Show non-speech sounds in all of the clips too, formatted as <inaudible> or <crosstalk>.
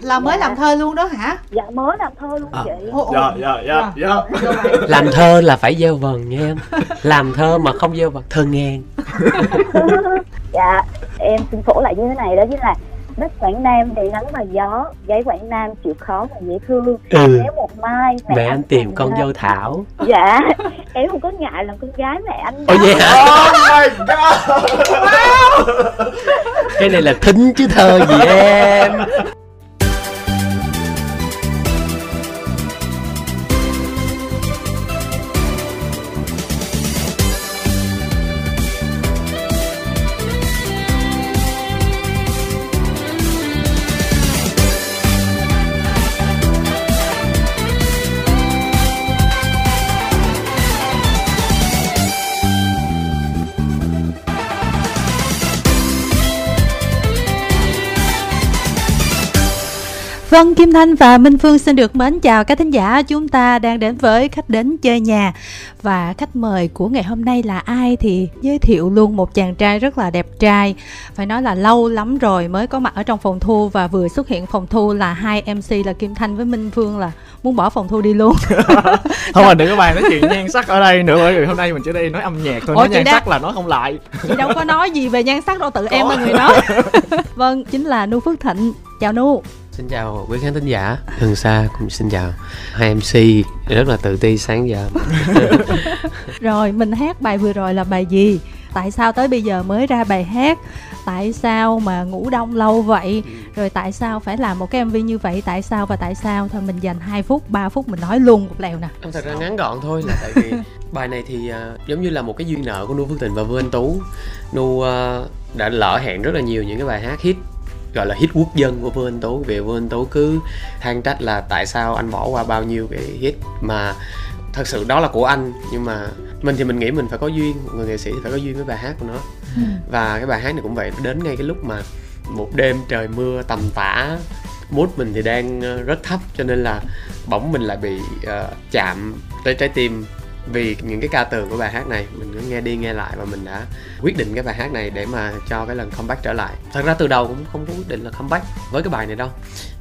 là mới Dạ. làm thơ luôn đó hả? Dạ mới làm thơ luôn À. chị. Ồ, ồ. dạ dạ dạ dạ. Vậy. làm thơ là phải gieo vần nha em. Làm thơ mà không gieo vần thơ ngang <laughs> dạ em xin phổ lại như thế này đó chính là đất Quảng Nam đầy nắng và gió gái Quảng Nam chịu khó và dễ thương. Ừ. Nếu một mai mẹ anh tìm con dâu thảo. Dạ em không có ngại làm con gái mẹ anh ôi đâu. vậy hả oh my god. Cái này là thính chứ thơ gì em Vâng, Kim Thanh và Minh Phương xin được mến chào các thính giả. Chúng ta đang đến với khách đến chơi nhà. Và khách mời của ngày hôm nay là ai thì giới thiệu luôn một chàng trai rất là đẹp trai. Phải nói là lâu lắm rồi mới có mặt ở trong phòng thu Và vừa xuất hiện phòng thu là hai MC là Kim Thanh với Minh Phương là muốn bỏ phòng thu đi luôn. <laughs> <laughs> Thôi mà đừng có bàn nói chuyện nhan sắc ở đây nữa bởi vì hôm nay mình chỉ đây nói âm nhạc thôi Ủa, nói nhan đang- sắc là nói không lại. Chị đâu có nói gì về nhan sắc đâu, tự em là người nói. <laughs> Vâng, chính là Nu Phước Thịnh. Chào Nu xin chào quý khán thính giả gần xa cũng xin chào hai mc rất là tự ti sáng giờ <laughs> Rồi, mình hát bài vừa rồi là bài gì? Tại sao tới bây giờ mới ra bài hát? Tại sao mà ngủ đông lâu vậy? Rồi tại sao phải làm một cái MV như vậy? Tại sao và tại sao? Thôi mình dành 2 phút, 3 phút mình nói luôn một lèo nè. Không, thật ra ngắn gọn thôi là tại vì <laughs> bài này thì à, giống như là một cái duyên nợ của Nu Phước Thịnh và Vương Anh Tú Nu à, đã lỡ hẹn rất là nhiều những cái bài hát hit gọi là hit quốc dân của Vương Anh Tú. Vì Vương Anh Tú cứ than trách là tại sao anh bỏ qua bao nhiêu cái hit mà thật sự đó là của anh. Nhưng mà mình thì mình nghĩ mình phải có duyên một người nghệ sĩ thì phải có duyên với bài hát của nó. Và cái bài hát này cũng vậy đến ngay cái lúc mà một đêm trời mưa tầm tã mood mình thì đang ờ, rất thấp cho nên là bỗng mình lại bị ờ, chạm tới trái tim vì những cái ca từ của bài hát này mình cứ nghe đi nghe lại và mình đã quyết định cái bài hát này để mà cho cái lần comeback trở lại. Thật ra từ đầu cũng không có quyết định là comeback với cái bài này đâu.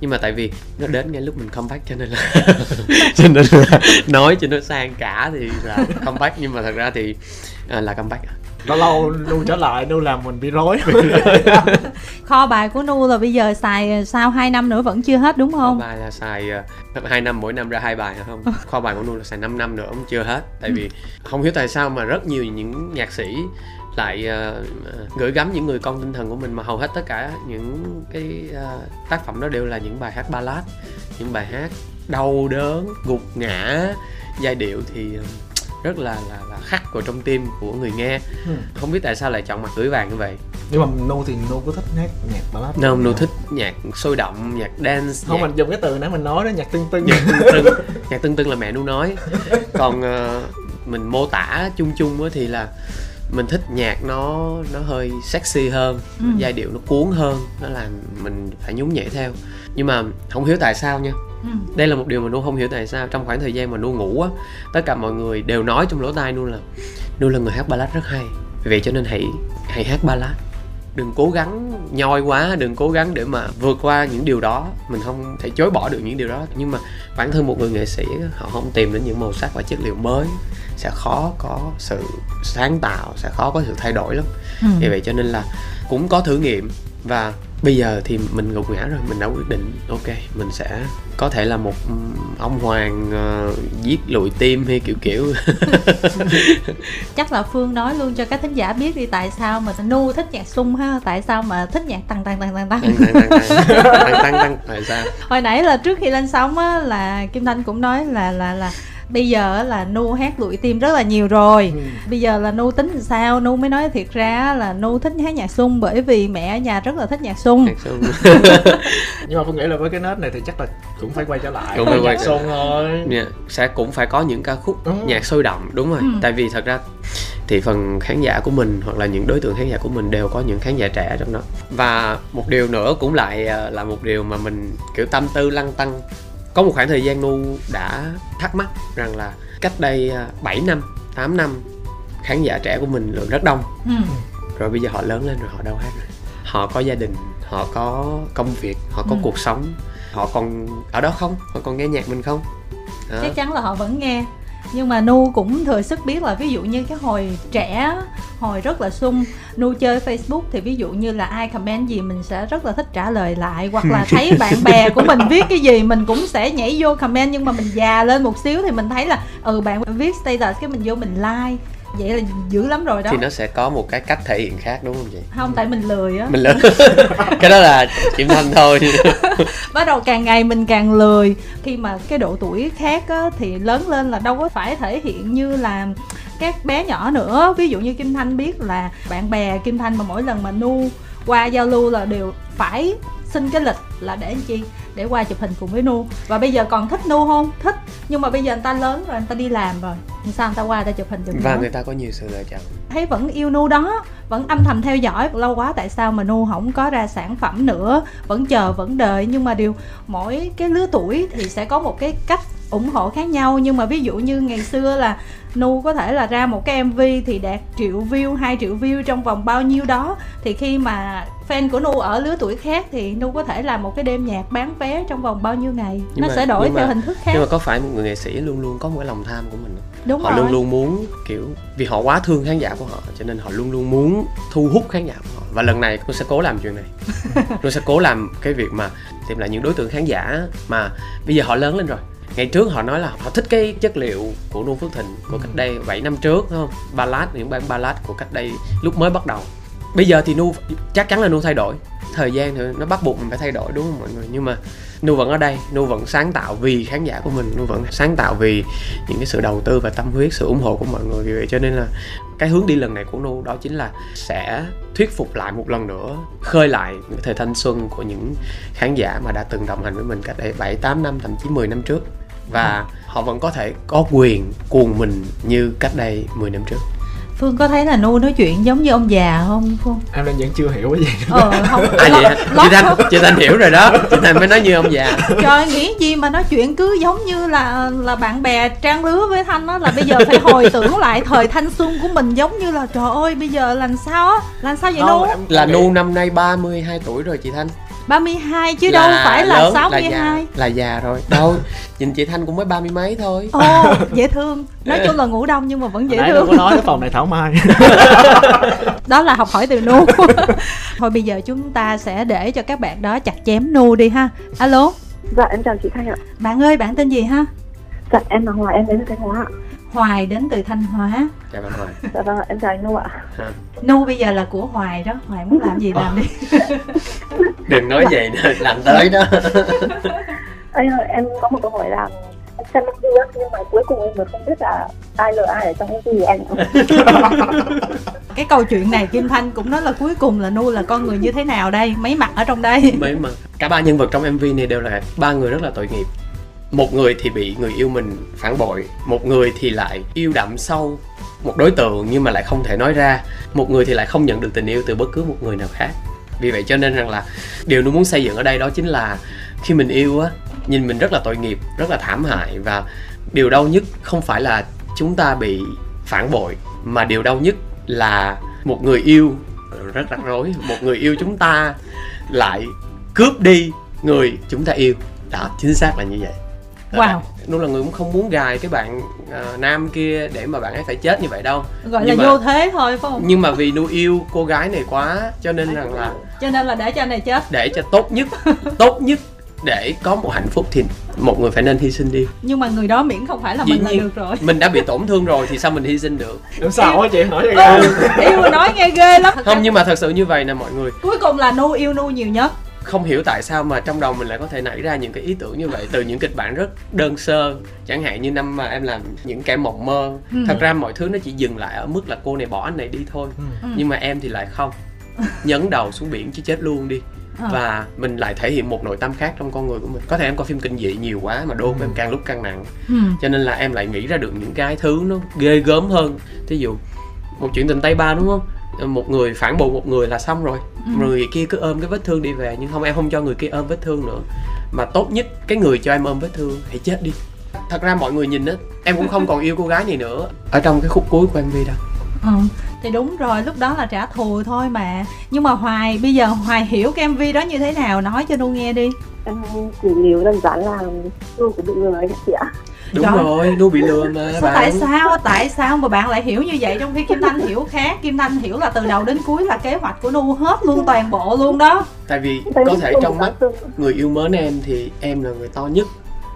Nhưng mà tại vì nó đến ngay lúc mình comeback cho nên là <laughs> cho nên là nói cho nó sang cả thì là comeback. Nhưng mà thật ra thì à, là comeback lâu lâu nu trở lại nu làm mình bị rối. <laughs> Kho bài của Nu là bây giờ xài sau 2 năm nữa vẫn chưa hết đúng kho không? bài là xài uh, 2 năm mỗi năm ra hai bài không? <laughs> Kho bài của Nu là xài 5 năm nữa cũng chưa hết. Tại vì không hiểu tại sao mà rất nhiều những nhạc sĩ lại ờ, gửi gắm những người con tinh thần của mình mà hầu hết tất cả những cái ờ, tác phẩm đó đều là những bài hát ballad những bài hát đau đớn gục ngã giai điệu thì ờ, rất là là là khắc vào trong tim của người nghe. Ừ. không biết tại sao lại chọn mặt gửi vàng như vậy. Nhưng mà nu thì nu có thích hát nhạc ballad Đâu Nu thích nhạc sôi động nhạc dance không nhạc mình dùng cái từ nãy mình nói đó nhạc tưng tưng. Nhạc tưng tưng. <laughs> Nhạc tưng tưng là mẹ nu nói. Còn ờ, mình mô tả chung chung á thì là mình thích nhạc nó nó hơi sexy hơn Ừ. giai điệu nó cuốn hơn nó làm mình phải nhún nhảy theo. Nhưng mà không hiểu tại sao nha Ừ. đây là một điều mà nu không hiểu tại sao trong khoảng thời gian mà nu ngủ á tất cả mọi người đều nói trong lỗ tai nu là nu là người hát ballad rất hay. Vì vậy cho nên hãy hãy hát ballad. Đừng cố gắng nhoi quá đừng cố gắng để mà vượt qua những điều đó. Mình không thể chối bỏ được những điều đó. Nhưng mà bản thân một người nghệ sĩ họ không tìm đến những màu sắc và chất liệu mới sẽ khó có sự sáng tạo sẽ khó có sự thay đổi lắm. Ừ. vì vậy cho nên là cũng có thử nghiệm và bây giờ thì mình gục ngã rồi mình đã quyết định ok mình sẽ có thể là một ừm, ông hoàng ờ, giết lùi tim hay kiểu kiểu. <laughs> Chắc là Phương nói luôn cho các thính giả biết đi tại sao mà Nu thích nhạc sung ha, tại sao mà thích nhạc tăng tăng tăng. tăng tăng tăng tăng. Tăng tăng tăng. Tại sao? Hồi nãy là trước khi lên sóng á là Kim Thanh cũng nói là là là bây giờ á là Nu hát lụi tim rất là nhiều rồi. Ừ. Bây giờ là Nu tính làm sao? Nu mới nói thiệt ra á là Nu thích hát nhạc sung bởi vì mẹ ở nhà rất là thích nhạc sung. Nhạc <laughs> nhưng mà phương nghĩ là với cái nết này thì chắc là cũng phải quay trở lại Cũng phải quay nhạc xuân thôi Dạ, sẽ cũng phải có những ca khúc Ừ. nhạc sôi động đúng rồi Ừ. tại vì thật ra thì phần khán giả của mình hoặc là những đối tượng khán giả của mình đều có những khán giả trẻ trong đó và một điều nữa cũng lại ờ, là một điều mà mình kiểu tâm tư lăn tăng có một khoảng thời gian nu đã thắc mắc rằng là cách đây ờ, 7 năm 8 năm khán giả trẻ của mình lượng rất đông Ừ. rồi bây giờ họ lớn lên rồi họ đâu hát rồi họ có gia đình họ có công việc họ có Ừ. cuộc sống họ còn ở đó không họ còn nghe nhạc mình không đó. chắc chắn là họ vẫn nghe nhưng mà nu cũng thừa sức biết là ví dụ như cái hồi trẻ hồi rất là sung nu chơi facebook thì ví dụ như là ai comment gì mình sẽ rất là thích trả lời lại hoặc là thấy <laughs> bạn bè của mình viết cái gì mình cũng sẽ nhảy vô comment nhưng mà mình già lên một xíu thì mình thấy là ừ bạn viết status cái mình vô mình like vậy là dữ lắm rồi đó. Thì nó sẽ có một cái cách thể hiện khác đúng không chị? Không tại mình lười á. Mình lớn <laughs> cái đó là Kim Thanh thôi. <laughs> Bắt đầu càng ngày mình càng lười. Khi mà cái độ tuổi khác á, thì lớn lên là đâu có phải thể hiện như là các bé nhỏ nữa. Ví dụ như kim thanh biết là bạn bè kim thanh mà mỗi lần mà nu qua giao lưu là đều phải xin cái lịch là để làm chi? Để qua chụp hình cùng với nu. Và bây giờ còn thích nu không? Thích. Nhưng mà bây giờ người ta lớn rồi người ta đi làm rồi. Sao người ta qua người ta chụp hình được và nữa? người ta có nhiều sự lựa chọn. Thấy vẫn yêu nu đó vẫn âm thầm theo dõi. Lâu quá tại sao mà nu không có ra sản phẩm nữa? Vẫn chờ vẫn đợi. Nhưng mà điều mỗi cái lứa tuổi thì sẽ có một cái cách ủng hộ khác nhau. Nhưng mà ví dụ như ngày xưa là nu có thể là ra một cái mv thì đạt triệu view 2 triệu view trong vòng bao nhiêu đó. Thì khi mà fan của nu ở lứa tuổi khác thì nu có thể làm một cái đêm nhạc bán vé trong vòng bao nhiêu ngày. Nhưng nó mà- sẽ đổi nhưng mà- theo hình thức khác. nhưng mà có phải một người nghệ sĩ luôn luôn có một cái lòng tham của mình không? đúng họ rồi. luôn luôn muốn kiểu vì họ quá thương khán giả của họ cho nên họ luôn luôn muốn thu hút khán giả của họ. Và lần này tôi sẽ cố làm chuyện này. <laughs> Tôi sẽ cố làm cái việc mà tìm lại những đối tượng khán giả mà bây giờ họ lớn lên rồi ngày trước họ nói là họ thích cái chất liệu của Noo Phước Thịnh của cách đây 7 năm trước đúng không? Ballad những bản ballad của cách đây lúc mới bắt đầu. Bây giờ thì Nu chắc chắn là Nu thay đổi. Thời gian thì nó bắt buộc mình phải thay đổi đúng không mọi người? Nhưng mà Nu vẫn ở đây Nu vẫn sáng tạo vì khán giả của mình Nu vẫn sáng tạo vì những cái sự đầu tư và tâm huyết sự ủng hộ của mọi người. Vì vậy cho nên là cái hướng đi lần này của Nu đó chính là sẽ thuyết phục lại một lần nữa khơi lại những thời thanh xuân của những khán giả mà đã từng đồng hành với mình cách đây 7, 8 năm thậm chí 10 năm trước và họ vẫn có thể có quyền cuồng mình như cách đây 10 năm trước. Phương có thấy là nu nói chuyện giống như ông già không phương? Em đang vẫn chưa hiểu cái gì. Ờ không à vậy lót chị thanh chị thanh hiểu rồi đó. Chị thanh mới nói như ông già. Trời nghĩ gì mà nói chuyện cứ giống như là là bạn bè trang lứa với thanh á là bây giờ phải hồi tưởng lại thời thanh xuân của mình giống như là trời ơi bây giờ làm sao á? Làm sao vậy Không, nu? là nu năm nay 32 tuổi rồi chị thanh 32 chứ đâu phải là lớn, 62 là già, là già rồi. Đâu nhìn chị thanh cũng mới ba mươi mấy thôi. Ồ <laughs> dễ thương. Nói chung là ngủ đông nhưng mà vẫn dễ nãy thương. có nói cái phòng này thảo mai. <laughs> Đó là học hỏi từ nu. <laughs> Thôi bây giờ chúng ta sẽ để cho các bạn đó chặt chém nu đi ha. Alo. Dạ em chào chị Thanh ạ. bạn ơi bạn tên gì ha? Dạ em là Hòa em đến từ Thanh Hóa ạ. Hoài đến từ thanh hóa. Dạ vâng rồi Dạ vâng em chào anh Nu ạ. nu bây giờ là của hoài đó. Hoài muốn làm gì làm đi. <laughs> Đừng nói vậy nữa làm tới đó. <laughs> Anh ơi, em có một câu hỏi là em xem MV á, nhưng mà cuối cùng em vẫn không biết là ai lừa ai ở trong MV gì anh. <laughs> Cái câu chuyện này kim thanh cũng nói là cuối cùng là nu là con người như thế nào đây? Mấy mặt ở trong đây. Mấy mà cả ba nhân vật trong mv này đều là ba người rất là tội nghiệp một người thì bị người yêu mình phản bội, một người thì lại yêu đậm sâu một đối tượng nhưng mà lại không thể nói ra, một người thì lại không nhận được tình yêu từ bất cứ một người nào khác. Vì vậy cho nên rằng là điều nó muốn xây dựng ở đây đó chính là khi mình yêu á, nhìn mình rất là tội nghiệp, rất là thảm hại và điều đau nhất không phải là chúng ta bị phản bội mà điều đau nhất là một người yêu rất rắc rối, một người yêu chúng ta lại cướp đi người chúng ta yêu. Đó, chính xác là như vậy. Wow. luôn là người cũng không muốn gài cái bạn à, nam kia để mà bạn ấy phải chết như vậy đâu. Gọi là Nhưng mà- vô thế thôi phải không? nhưng mà vì nu yêu cô gái này quá cho nên rằng là cho nên là để cho anh này chết. để cho tốt nhất <laughs> tốt nhất để có một hạnh phúc thì một người phải nên hy sinh đi. Nhưng mà người đó miễn không phải là Dĩ mình là được rồi. mình đã bị tổn thương rồi thì sao mình hy sinh được? Em sao á chị nói cho ra ừ, yêu nói nghe ghê lắm. Không nhưng mà thật sự như vậy nè mọi người. Cuối cùng là nu yêu nu nhiều nhất không hiểu tại sao mà trong đầu mình lại có thể nảy ra những cái ý tưởng như vậy từ những kịch bản rất đơn sơ. Chẳng hạn như năm mà em làm những kẻ mộng mơ. Ừ. thật ra mọi thứ nó chỉ dừng lại ở mức là cô này bỏ anh này đi thôi. Ừ. nhưng mà em thì lại không. Nhấn đầu xuống biển chứ chết luôn đi. Ờ. và mình lại thể hiện một nội tâm khác trong con người của mình. Có thể em coi phim kinh dị nhiều quá mà đô của em càng lúc càng nặng. Ừ. cho nên là em lại nghĩ ra được những cái thứ nó ghê gớm hơn. Thí dụ một chuyện tình tay ba đúng không một người phản bội một người là xong rồi. Ừ. người kia cứ ôm cái vết thương đi về nhưng không em không cho người kia ôm vết thương nữa. Mà tốt nhất cái người cho em ôm vết thương hãy chết đi. Thật ra mọi người nhìn á em cũng không còn yêu cô gái này nữa ở trong cái khúc cuối của mv đâu. Ừ thì đúng rồi lúc đó là trả thù thôi mà. Nhưng mà hoài bây giờ hoài hiểu cái mv đó như thế nào nói cho nu nghe đi. Em chỉ hiểu đơn giản là tôi cũng bị lừa chị ạ đúng Trời. rồi nu bị lừa mà Sao bạn. tại sao tại sao mà bạn lại hiểu như vậy? Trong khi Kim Thanh hiểu khác Kim Thanh hiểu là từ đầu đến cuối là kế hoạch của Nu hết luôn toàn bộ luôn đó. Tại vì có thể trong mắt người yêu mến em thì em là người to nhất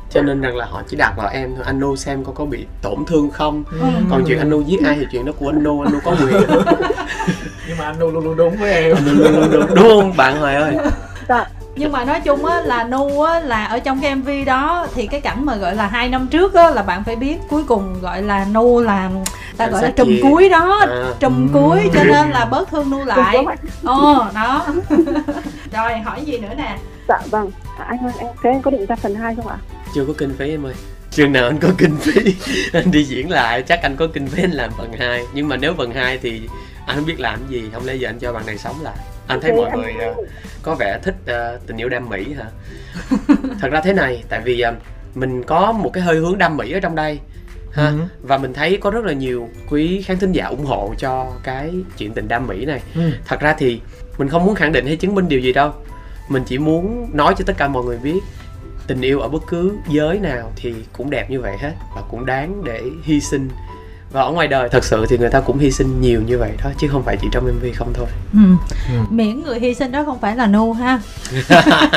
cho nên rằng là họ chỉ đặt vào em thôi. Anh nu xem có có bị tổn thương không? Ừ. còn chuyện anh nu giết ai thì chuyện đó của anh nu anh nu có quyền. <laughs> Nhưng mà anh luôn luôn luôn đúng với em. Anh luôn luôn đúng, đúng không bạn hoài ơi? Dạ nhưng mà nói chung á là Nu á là ở trong cái MV đó thì cái cảnh mà gọi là hai năm trước á là bạn phải biết cuối cùng gọi là Nu là ta gọi là trùm kia. cuối đó À. trùm Ừ. cuối cho nên là bớt thương Nu lại. Ồ đó. <laughs> Rồi hỏi gì nữa nè? Dạ vâng. À, anh ơi em thế anh có định ra phần 2 không ạ? Chưa có kinh phí em ơi. Chừng nào anh có kinh phí. <laughs> Anh đi diễn lại chắc anh có kinh phí anh làm phần 2 nhưng mà nếu phần 2 thì anh không biết làm gì. Không lẽ giờ anh cho bạn này sống lại anh thấy mọi người ờ, có vẻ thích ờ, tình yêu đam mỹ hả <laughs> thật ra thế này tại vì ờ, mình có một cái hơi hướng đam mỹ ở trong đây ha Ừ. và mình thấy có rất là nhiều quý khán thính giả ủng hộ cho cái chuyện tình đam mỹ này Ừ. thật ra thì mình không muốn khẳng định hay chứng minh điều gì đâu mình chỉ muốn nói cho tất cả mọi người biết tình yêu ở bất cứ giới nào thì cũng đẹp như vậy hết và cũng đáng để hy sinh và ở ngoài đời thật sự thì người ta cũng hy sinh nhiều như vậy đó chứ không phải chỉ trong mv không thôi. Ừ. Ừ. miễn người hy sinh đó không phải là Nu ha. <laughs>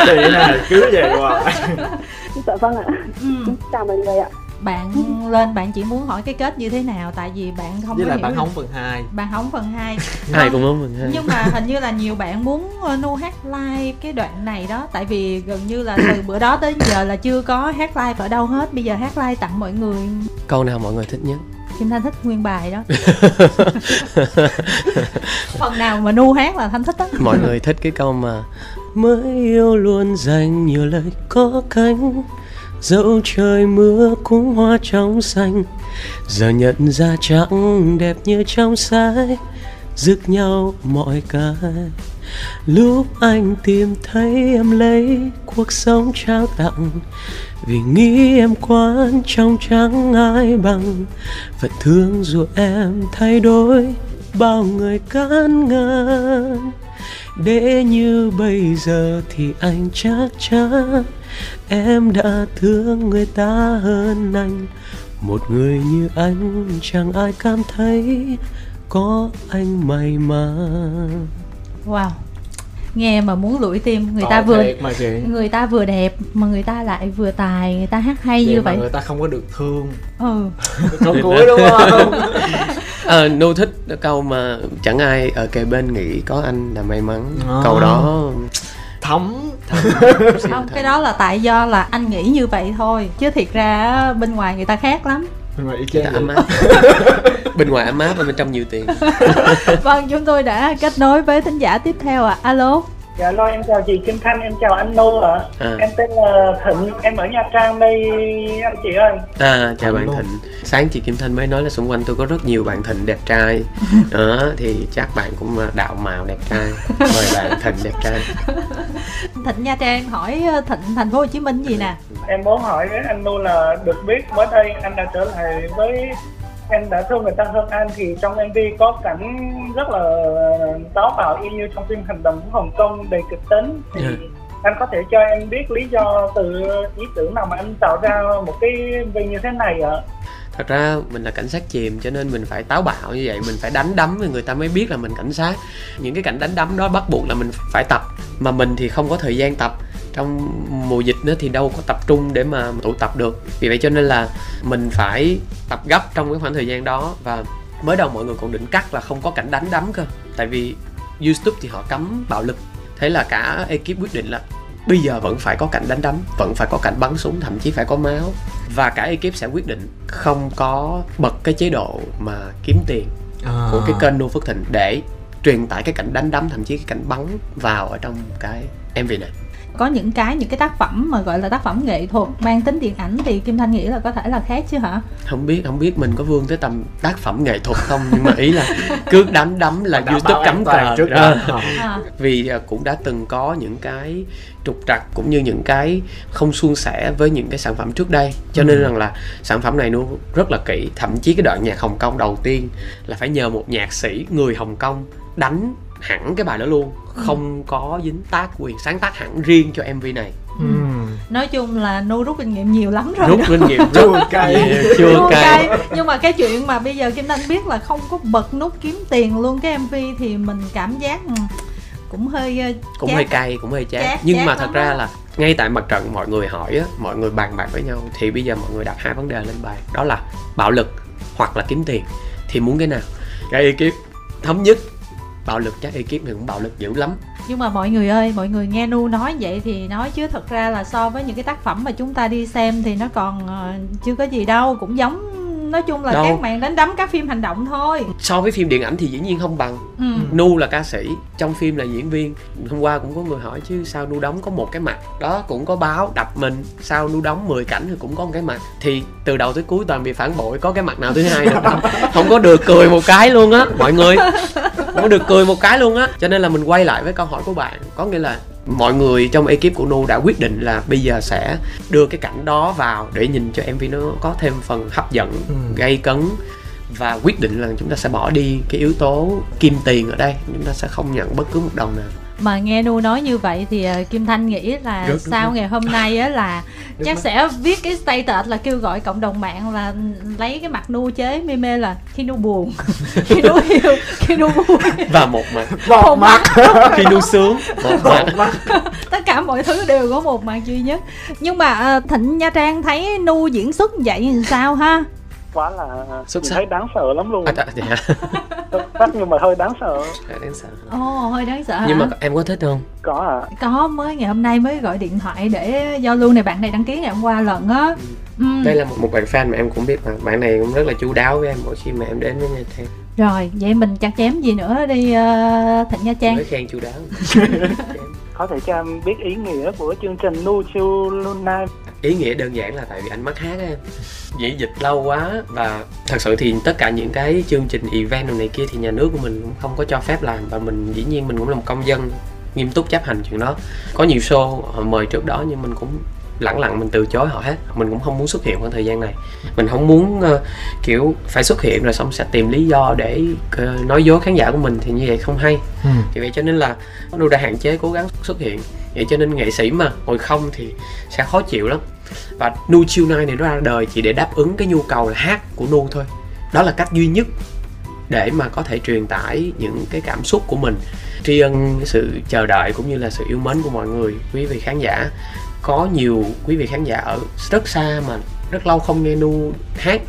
Chị nè cứ vậy hoài. <laughs> Dạ vâng ạ. Ừ. chào mọi người ạ. Bạn lên bạn chỉ muốn hỏi cái kết như thế nào? Tại vì bạn không với có lại hiểu bạn hóng phần 2 bạn hóng phần 2 <laughs> ai cũng muốn mình nhưng mà hình như là nhiều bạn muốn ờ, nu hát live cái đoạn này đó. Tại vì gần như là từ bữa đó tới giờ là chưa có hát live ở đâu hết. Bây giờ hát live tặng mọi người. Câu nào mọi người thích nhất kim thanh thích nguyên bài đó. <laughs> Phần nào mà nu hát là thanh thích đó mọi người thích cái câu mà mới yêu luôn dành nhiều lời có cánh dẫu trời mưa cũng hoa trong xanh. Giờ nhận ra chẳng đẹp như trong sách rước nhau mọi cái lúc anh tìm thấy em lấy cuộc sống trao tặng, vì nghĩ em quan trong trắng ai bằng, và thương dù em thay đổi bao người cán ngăn. Để như bây giờ thì anh chắc chắn em đã thương người ta hơn anh. Một người như anh chẳng ai cảm thấy có anh may mắn wow. Nghe mà muốn lủi tim người ta Tội vừa thiệt mà chị. người ta vừa đẹp mà người ta lại vừa tài người ta hát hay Vậy như mà vậy. người ta không có được thương. Ừ. <laughs> Câu cuối đúng không? <laughs> Ờ, Nô thích câu mà chẳng ai ở kề bên nghĩ có anh là may mắn. À. Câu đó thấm. <laughs> Không cái đó là tại do là anh nghĩ như vậy thôi. Chứ thiệt ra á, bên ngoài người ta khác lắm nhưng mà y chang ấm áp. <laughs> Bên ngoài ấm áp và bên trong nhiều tiền. Vâng chúng tôi đã kết nối với thính giả tiếp theo ạ. À. alo Dạ lo em chào chị Kim Thanh, em chào anh Nô ạ. À. Em tên là Thịnh, em ở Nha Trang đây anh chị ơi. À, chào bạn. Thịnh Sáng chị Kim Thanh mới nói là xung quanh tôi có rất nhiều bạn Thịnh đẹp trai <laughs> Đó, thì chắc bạn cũng à, đạo mạo đẹp trai <laughs> Mời bạn Thịnh đẹp trai <laughs> thịnh nha trang hỏi ờ, thịnh thành phố hồ chí minh gì nè Em muốn hỏi với anh Nô là được biết mới đây anh đã trở lại với em đã thương người ta hơn anh thì trong MV có cảnh rất là táo bạo y như trong phim hành động của Hồng Kông đầy kịch tính thì Dạ. anh có thể cho em biết lý do từ ý tưởng nào mà anh tạo ra một cái MV như thế này ạ? Thật ra mình là cảnh sát chìm cho nên mình phải táo bạo như vậy Mình phải đánh đấm thì người ta mới biết là mình cảnh sát Những cái cảnh đánh đấm đó bắt buộc là mình phải tập Mà mình thì không có thời gian tập Trong mùa dịch nữa thì đâu có tập trung để mà tụ tập được. Vì vậy cho nên là mình phải tập gấp trong cái khoảng thời gian đó Và mới đầu mọi người còn định cắt là không có cảnh đánh đấm cơ. Tại vì YouTube thì họ cấm bạo lực. Thế là cả ekip quyết định là bây giờ vẫn phải có cảnh đánh đấm vẫn phải có cảnh bắn súng thậm chí phải có máu. Và cả ekip sẽ quyết định không có bật cái chế độ mà kiếm tiền À. của cái kênh Nô Phước Thịnh để truyền tải cái cảnh đánh đấm thậm chí cái cảnh bắn vào ở trong cái MV này có những cái những cái tác phẩm mà gọi là tác phẩm nghệ thuật mang tính điện ảnh thì kim thanh nghĩ là có thể là khác chứ hả không biết không biết mình có vươn tới tầm tác phẩm nghệ thuật không nhưng mà ý là <laughs> cứ đấm đấm là youtube toàn cờ trước đó. đó. <laughs> à, vì à, cũng đã từng có những cái trục trặc cũng như những cái không suôn sẻ với những cái sản phẩm trước đây cho nên Ừ. rằng là sản phẩm này nó rất là kỹ thậm chí cái đoạn nhạc Hồng Kông đầu tiên là phải nhờ một nhạc sĩ người Hồng Kông đánh hẳn cái bài đó luôn không có dính tác quyền sáng tác hẳn riêng cho MV này Ừm. nói chung là nu rút kinh nghiệm nhiều lắm rồi rút đó. kinh nghiệm <laughs> Chua cay. nhiều chua Chua cay nhưng mà cái chuyện mà bây giờ kim thanh biết là không có bật nút kiếm tiền luôn cái mv thì mình cảm giác ừ, cũng hơi ờ, cũng chát. hơi cay cũng hơi chát, Chát, nhưng chát mà thật ra á. là ngay tại mặt trận mọi người hỏi á mọi người bàn bạc với nhau thì bây giờ mọi người đặt hai vấn đề lên bàn đó là bạo lực hoặc là kiếm tiền thì muốn cái nào cái ekip thống nhất bạo lực chắc ekip này cũng bạo lực dữ lắm. Nhưng mà mọi người ơi mọi người nghe nu nói vậy thì nói chứ thật ra là so với những cái tác phẩm mà chúng ta đi xem thì nó còn ờ, chưa có gì đâu. Cũng giống nói chung là Đâu. các màn đánh đấm các phim hành động thôi. So với phim điện ảnh thì dĩ nhiên không bằng. Ừ. nu là ca sĩ trong phim là diễn viên. Hôm qua cũng có người hỏi chứ sao nu đóng có một cái mặt? Đó cũng có báo đập mình sao nu đóng 10 cảnh thì cũng có một cái mặt. Thì từ đầu tới cuối toàn bị phản bội có cái mặt nào thứ hai đâu không, <laughs> không có được cười một cái luôn á mọi người không có được cười một cái luôn á. Cho nên là mình quay lại với câu hỏi của bạn. Có nghĩa là mọi người trong ekip của nu đã quyết định là bây giờ sẽ đưa cái cảnh đó vào để nhìn cho mv nó có thêm phần hấp dẫn Ừ. gây cấn. Và quyết định là chúng ta sẽ bỏ đi cái yếu tố kim tiền ở đây. Chúng ta sẽ không nhận bất cứ một đồng nào. Mà nghe nu nói như vậy thì ờ, kim thanh nghĩ là nước sau mắt. ngày hôm nay á là Chắc mắt. sẽ viết cái status là kêu gọi cộng đồng mạng là lấy cái mặt nu chế mê mê là khi nu buồn. <laughs> Khi nu yêu khi nu vui. Và một mặt. <laughs> Một mặt. <laughs> khi nu sướng. Một mặt một mặt. tất cả mọi thứ đều có một mặt duy nhất. Nhưng mà ờ, thịnh nha trang thấy nu diễn xuất vậy thì sao ha quá là Xuất sắc. thấy đáng sợ lắm luôn. À, dạ, dạ. xuất sắc nhưng mà hơi đáng sợ. Đáng sợ. Ồ hơi đáng sợ hả nhưng mà em có thích không? Có à có mới ngày hôm nay mới gọi điện thoại để giao lưu này. Bạn này đăng ký ngày hôm qua lần á. Ừ. đây là một, một bạn fan mà em cũng biết. Mà bạn này cũng rất là chu đáo với em. Mỗi khi mà em đến với nha trang. Rồi vậy mình chặt chém gì nữa đi ờ, thịnh nha trang? Mới khen chu đáo. <laughs> Có thể cho em biết ý nghĩa của chương trình Nu Chu Luna ý nghĩa đơn giản là tại vì anh mắc hát á em. Diễn dịch lâu quá và thật sự thì tất cả những cái chương trình event này kia thì nhà nước của mình cũng không có cho phép làm và mình dĩ nhiên mình cũng là một công dân nghiêm túc chấp hành chuyện đó. Có nhiều show ờ, mời trước đó nhưng mình cũng lẳng lặng mình từ chối họ hết. Mình cũng không muốn xuất hiện khoảng thời gian này. Mình không muốn ờ, kiểu phải xuất hiện rồi xong sẽ tìm lý do để ờ, nói dối khán giả của mình thì như vậy không hay. Vì vậy cho nên là Nu đã hạn chế cố gắng xuất hiện. Vậy cho nên nghệ sĩ mà ngồi không thì sẽ khó chịu lắm. Và Nu Chiêu Nai này nó ra đời chỉ để đáp ứng cái nhu cầu là hát của Nu thôi. Đó là cách duy nhất để mà có thể truyền tải những cái cảm xúc của mình. Tri ân sự chờ đợi cũng như là sự yêu mến của mọi người quý vị khán giả có nhiều quý vị khán giả ở rất xa mà rất lâu không nghe Nu hát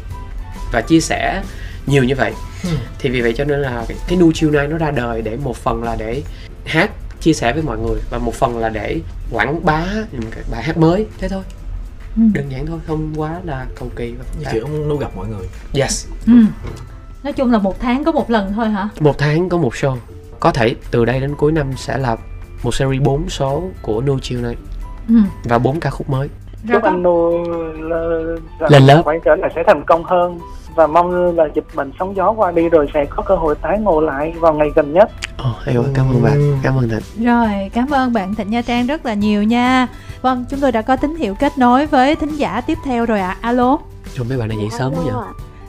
và chia sẻ nhiều như vậy. Ừ. thì vì vậy cho nên là cái, cái Nu Chiêu Nai nó ra đời để một phần là để hát chia sẻ với mọi người và một phần là để quảng bá những cái bài hát mới. Thế thôi. Ừ. đơn giản thôi không quá là cầu kỳ như kiểu nu gặp mọi người. Yes. Ừ. nói chung là một tháng có một lần thôi hả? Một tháng có một show. Có thể từ đây đến cuối năm sẽ là một series 4 số của Nu Chiêu Nai ừ. và bốn ca khúc mới Rồi chúc anh Nu Lên lớp. quay trở lại sẽ thành công hơn và mong là dịch bệnh sóng gió qua đi rồi sẽ có cơ hội tái ngộ lại vào ngày gần nhất Ồ, hay quá, cảm ơn bạn, cảm ơn Thịnh Rồi, cảm ơn bạn Thịnh Nha Trang rất là nhiều nha. Vâng, chúng tôi đã có tín hiệu kết nối với thính giả tiếp theo rồi ạ. Alo. Rồi mấy bạn này dậy sớm quá vậy.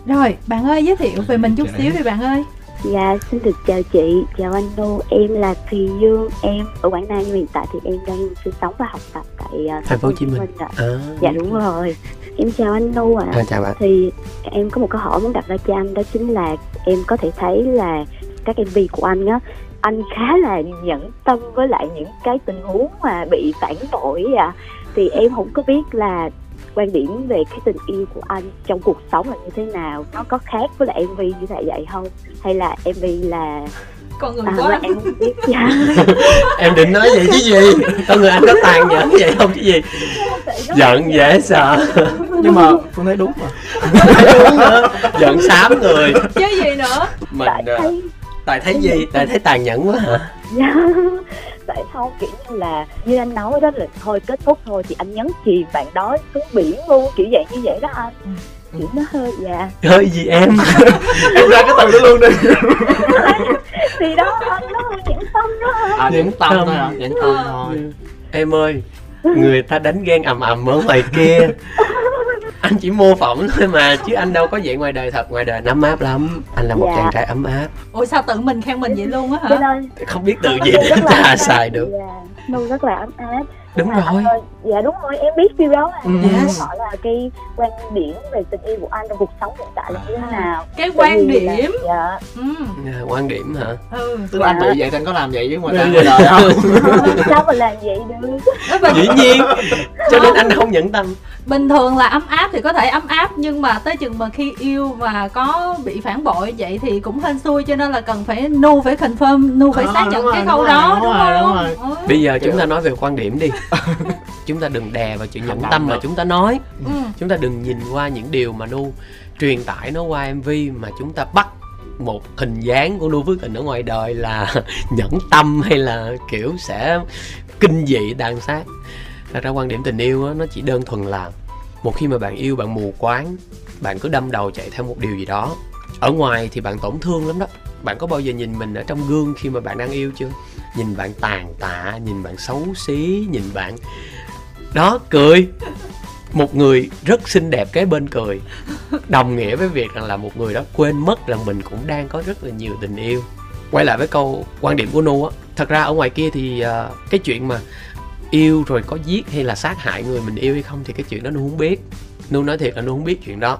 Rồi, bạn ơi giới thiệu về mình chút xíu đi bạn ơi. Dạ, xin được chào chị, chào anh Nu, em là Thùy Dương, em ở Quảng Nam nhưng hiện tại thì em đang sinh sống và học tập tại uh, Thành phố Hồ Chí Minh. ạ. À, Dạ đúng rồi. Em chào anh Nu ạ. à, chào bạn Thì em có một câu hỏi muốn đặt ra cho anh đó chính là em có thể thấy là các MV của anh á anh khá là nhẫn tâm với lại những cái tình huống mà bị phản bội ạ thì em không có biết là quan điểm về cái tình yêu của anh trong cuộc sống là như thế nào nó có khác với lại MV như thế vậy không hay là MV là Con người à, quá. em không biết <laughs> dạ. <laughs> Em định nói vậy chứ gì Con người anh có tàn nhẫn vậy không chứ gì Giận dễ sợ <laughs> nhưng mà phương thấy đúng mà Đúng nữa. Giận xám người Chứ gì nữa. Mình tại ờ, thấy Tại thấy gì? Tại thấy tàn nhẫn quá hả? dạ, vậy không kiểu như là như anh nói đó là thôi kết thúc thôi thì anh nhấn chìm bạn đó xuống biển luôn kiểu vậy như vậy đó anh. Ừ. kiểu nó hơi dạ. Hơi gì em? Em ra cái từ đó luôn đi. Thì đó anh nó hơi nhẫn tâm đó à nhẫn tâm Tâm. thôi hả? Nhẫn tâm thôi. Em ơi người ta đánh ghen ầm ầm ở ngoài kia anh chỉ mô phỏng thôi mà chứ anh đâu có vậy ngoài đời thật. Ngoài đời anh ấm áp lắm. Anh là một Dạ. chàng trai ấm áp. Ủa sao tự mình khen mình vậy luôn á hả? Không biết từ gì để rất là ta xài được. Dạ Nô rất là ấm áp đúng Mà rồi. anh ơi, dạ đúng rồi em biết điều đó mà. Ừ. Em Yes. hỏi là cái quan điểm về tình yêu của anh trong cuộc sống hiện tại là như thế nào? Cái quan vì là- điểm. Dạ. Ừ. À, quan điểm hả? Ừ. Tức là anh Dạ. bị vậy thì anh có làm vậy với ngoài Ừ. đời đời <laughs> không? Sao mà làm vậy được? Dĩ nhiên. cho nên anh không nhẫn tâm. Bình thường là ấm áp thì có thể ấm áp nhưng mà tới chừng mà khi yêu mà có bị phản bội vậy thì cũng hên xui cho nên là cần phải nu phải confirm nu phải Ờ, xác đúng nhận rồi, cái đúng khâu rồi, đó đúng đúng rồi, đúng không rồi. Ừ. bây giờ chúng ta nói về quan điểm đi <laughs> chúng ta đừng đè vào chuyện nhẫn tâm mà chúng ta nói. Ừ. chúng ta đừng nhìn qua những điều mà nu truyền tải nó qua mv mà chúng ta bắt một hình dáng của nu phước tình ở ngoài đời là <laughs> nhẫn tâm hay là kiểu sẽ kinh dị tàn sát. Thật ra quan điểm tình yêu á, nó chỉ đơn thuần là một khi mà bạn yêu bạn mù quáng bạn cứ đâm đầu chạy theo một điều gì đó. Ở ngoài thì bạn tổn thương lắm đó. Bạn có bao giờ nhìn mình ở trong gương khi mà bạn đang yêu chưa nhìn bạn tàn tạ nhìn bạn xấu xí nhìn bạn đó cười. Một người rất xinh đẹp cái bên cười. Đồng nghĩa với việc rằng là một người đó quên mất rằng mình cũng đang có rất là nhiều tình yêu. Quay lại với câu quan điểm của nu á thật ra ở ngoài kia thì uh, cái chuyện mà yêu rồi có giết hay là sát hại người mình yêu hay không thì cái chuyện đó nu không biết. Nu nói thiệt là nu không biết chuyện đó.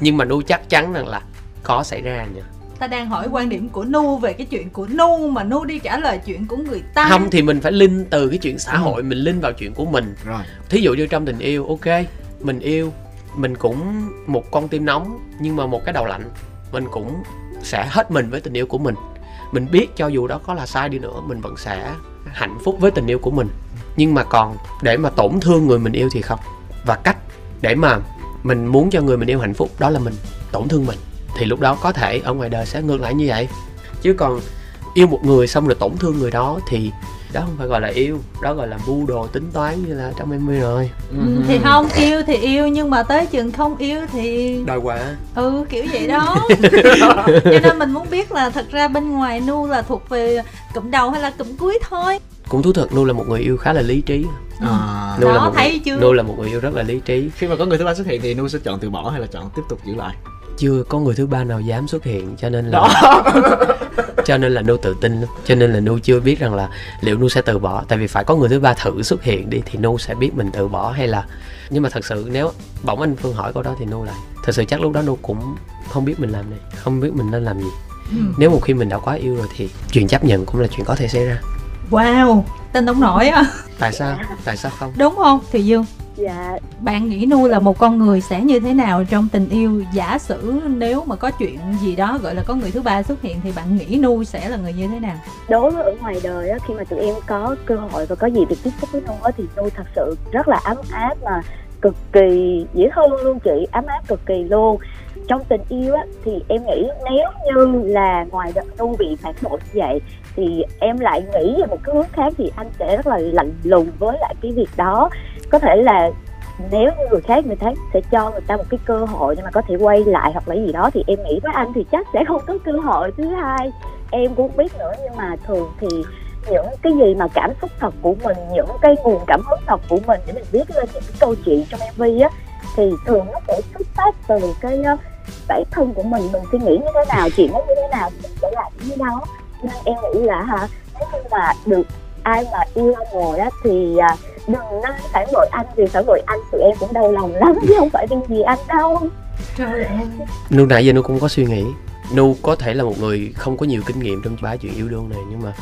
Nhưng mà nu chắc chắn rằng là có xảy ra nha ta đang hỏi quan điểm của nu về cái chuyện của nu mà nu đi trả lời chuyện của người ta. Không thì mình phải linh từ cái chuyện xã hội mình linh vào chuyện của mình. Rồi. Thí dụ như trong tình yêu ok mình yêu mình cũng một con tim nóng nhưng mà một cái đầu lạnh mình cũng sẽ hết mình với tình yêu của mình. Mình biết cho dù đó có là sai đi nữa mình vẫn sẽ hạnh phúc với tình yêu của mình. Nhưng mà còn để mà tổn thương người mình yêu thì không. Và cách để mà mình muốn cho người mình yêu hạnh phúc đó là mình tổn thương mình thì lúc đó có thể ở ngoài đời sẽ ngược lại như vậy. Chứ còn yêu một người xong rồi tổn thương người đó thì đó không phải gọi là yêu đó gọi là mưu đồ tính toán như là trong em rồi. Ừ, thì không yêu thì yêu nhưng mà tới chừng không yêu thì đòi quả ừ kiểu vậy đó. <laughs> Cho nên mình muốn biết là thật ra bên ngoài nu là thuộc về cụm đầu hay là cụm cuối thôi? Cũng thú thật nu là một người yêu khá là lý trí. À, nu là Đó, một thấy người, chưa? nu là một người yêu rất là lý trí. Khi mà có người thứ ba xuất hiện thì nu sẽ chọn từ bỏ hay là chọn tiếp tục giữ lại chưa có người thứ ba nào dám xuất hiện cho nên là đó. <laughs> cho nên là nu tự tin. Cho nên là nu chưa biết rằng là liệu nu sẽ từ bỏ. Tại vì phải có người thứ ba thử xuất hiện đi thì nu sẽ biết mình từ bỏ hay là nhưng mà thật sự nếu bỗng anh phương hỏi câu đó thì nu lại thật sự chắc lúc đó nu cũng không biết mình làm này không biết mình nên làm gì. Ừ. nếu một khi mình đã quá yêu rồi thì chuyện chấp nhận cũng là chuyện có thể xảy ra. Wow tên ông nổi á. Tại sao? Tại sao không? Đúng không? Thì dương dạ. Bạn nghĩ nu là một con người sẽ như thế nào trong tình yêu? Giả sử nếu mà có chuyện gì đó gọi là có người thứ ba xuất hiện thì bạn nghĩ nu sẽ là người như thế nào? Đối với ở ngoài đời á, khi mà tụi em có cơ hội và có gì được tiếp xúc với Nu á, thì Nu thật sự rất là ấm áp mà cực kỳ dễ thương luôn chị. Ấm áp cực kỳ luôn. Trong tình yêu á, thì em nghĩ nếu như là ngoài đời Nu bị phản bội như vậy thì em lại nghĩ về một cái hướng khác thì anh sẽ rất là lạnh lùng với lại cái việc đó có thể là nếu như người khác người ta sẽ cho người ta một cái cơ hội nhưng mà có thể quay lại hoặc là gì đó thì em nghĩ với anh thì chắc sẽ không có cơ hội. Thứ hai em cũng không biết nữa nhưng mà thường thì những cái gì mà cảm xúc thật của mình những cái nguồn cảm hứng thật của mình để mình viết lên những cái câu chuyện trong mv á thì thường nó sẽ xuất phát từ cái uh, bản thân của mình mình suy nghĩ như thế nào chuyện nó như thế nào thì mình sẽ làm như đó. Nên em nghĩ là hả nếu như mà được ai mà yêu anh rồi á thì uh, đừng nên phản bội anh vì phản bội anh tụi em cũng đau lòng lắm chứ không phải riêng gì anh đâu. Trời ơi. Nu nãy giờ nu cũng có suy nghĩ nu có thể là một người không có nhiều kinh nghiệm trong ba chuyện yêu đương này nhưng mà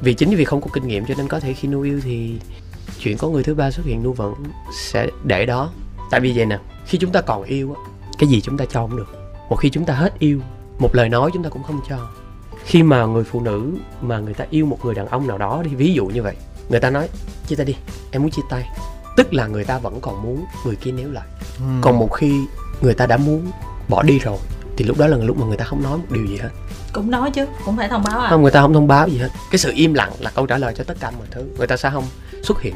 vì chính vì không có kinh nghiệm cho nên có thể khi nu yêu thì chuyện có người thứ ba xuất hiện nu vẫn sẽ để đó. Tại vì vậy nè khi chúng ta còn yêu á cái gì chúng ta cho không được. Một khi chúng ta hết yêu một lời nói chúng ta cũng không cho. Khi mà người phụ nữ mà người ta yêu một người đàn ông nào đó đi ví dụ như vậy người ta nói chia tay đi em muốn chia tay. Tức là người ta vẫn còn muốn người kia níu lại. Còn một khi người ta đã muốn bỏ đi rồi thì lúc đó là lúc mà người ta không nói một điều gì hết. Cũng nói chứ cũng phải thông báo à. Không người ta không thông báo gì hết. Cái sự im lặng là câu trả lời cho tất cả mọi thứ. Người ta sẽ không xuất hiện.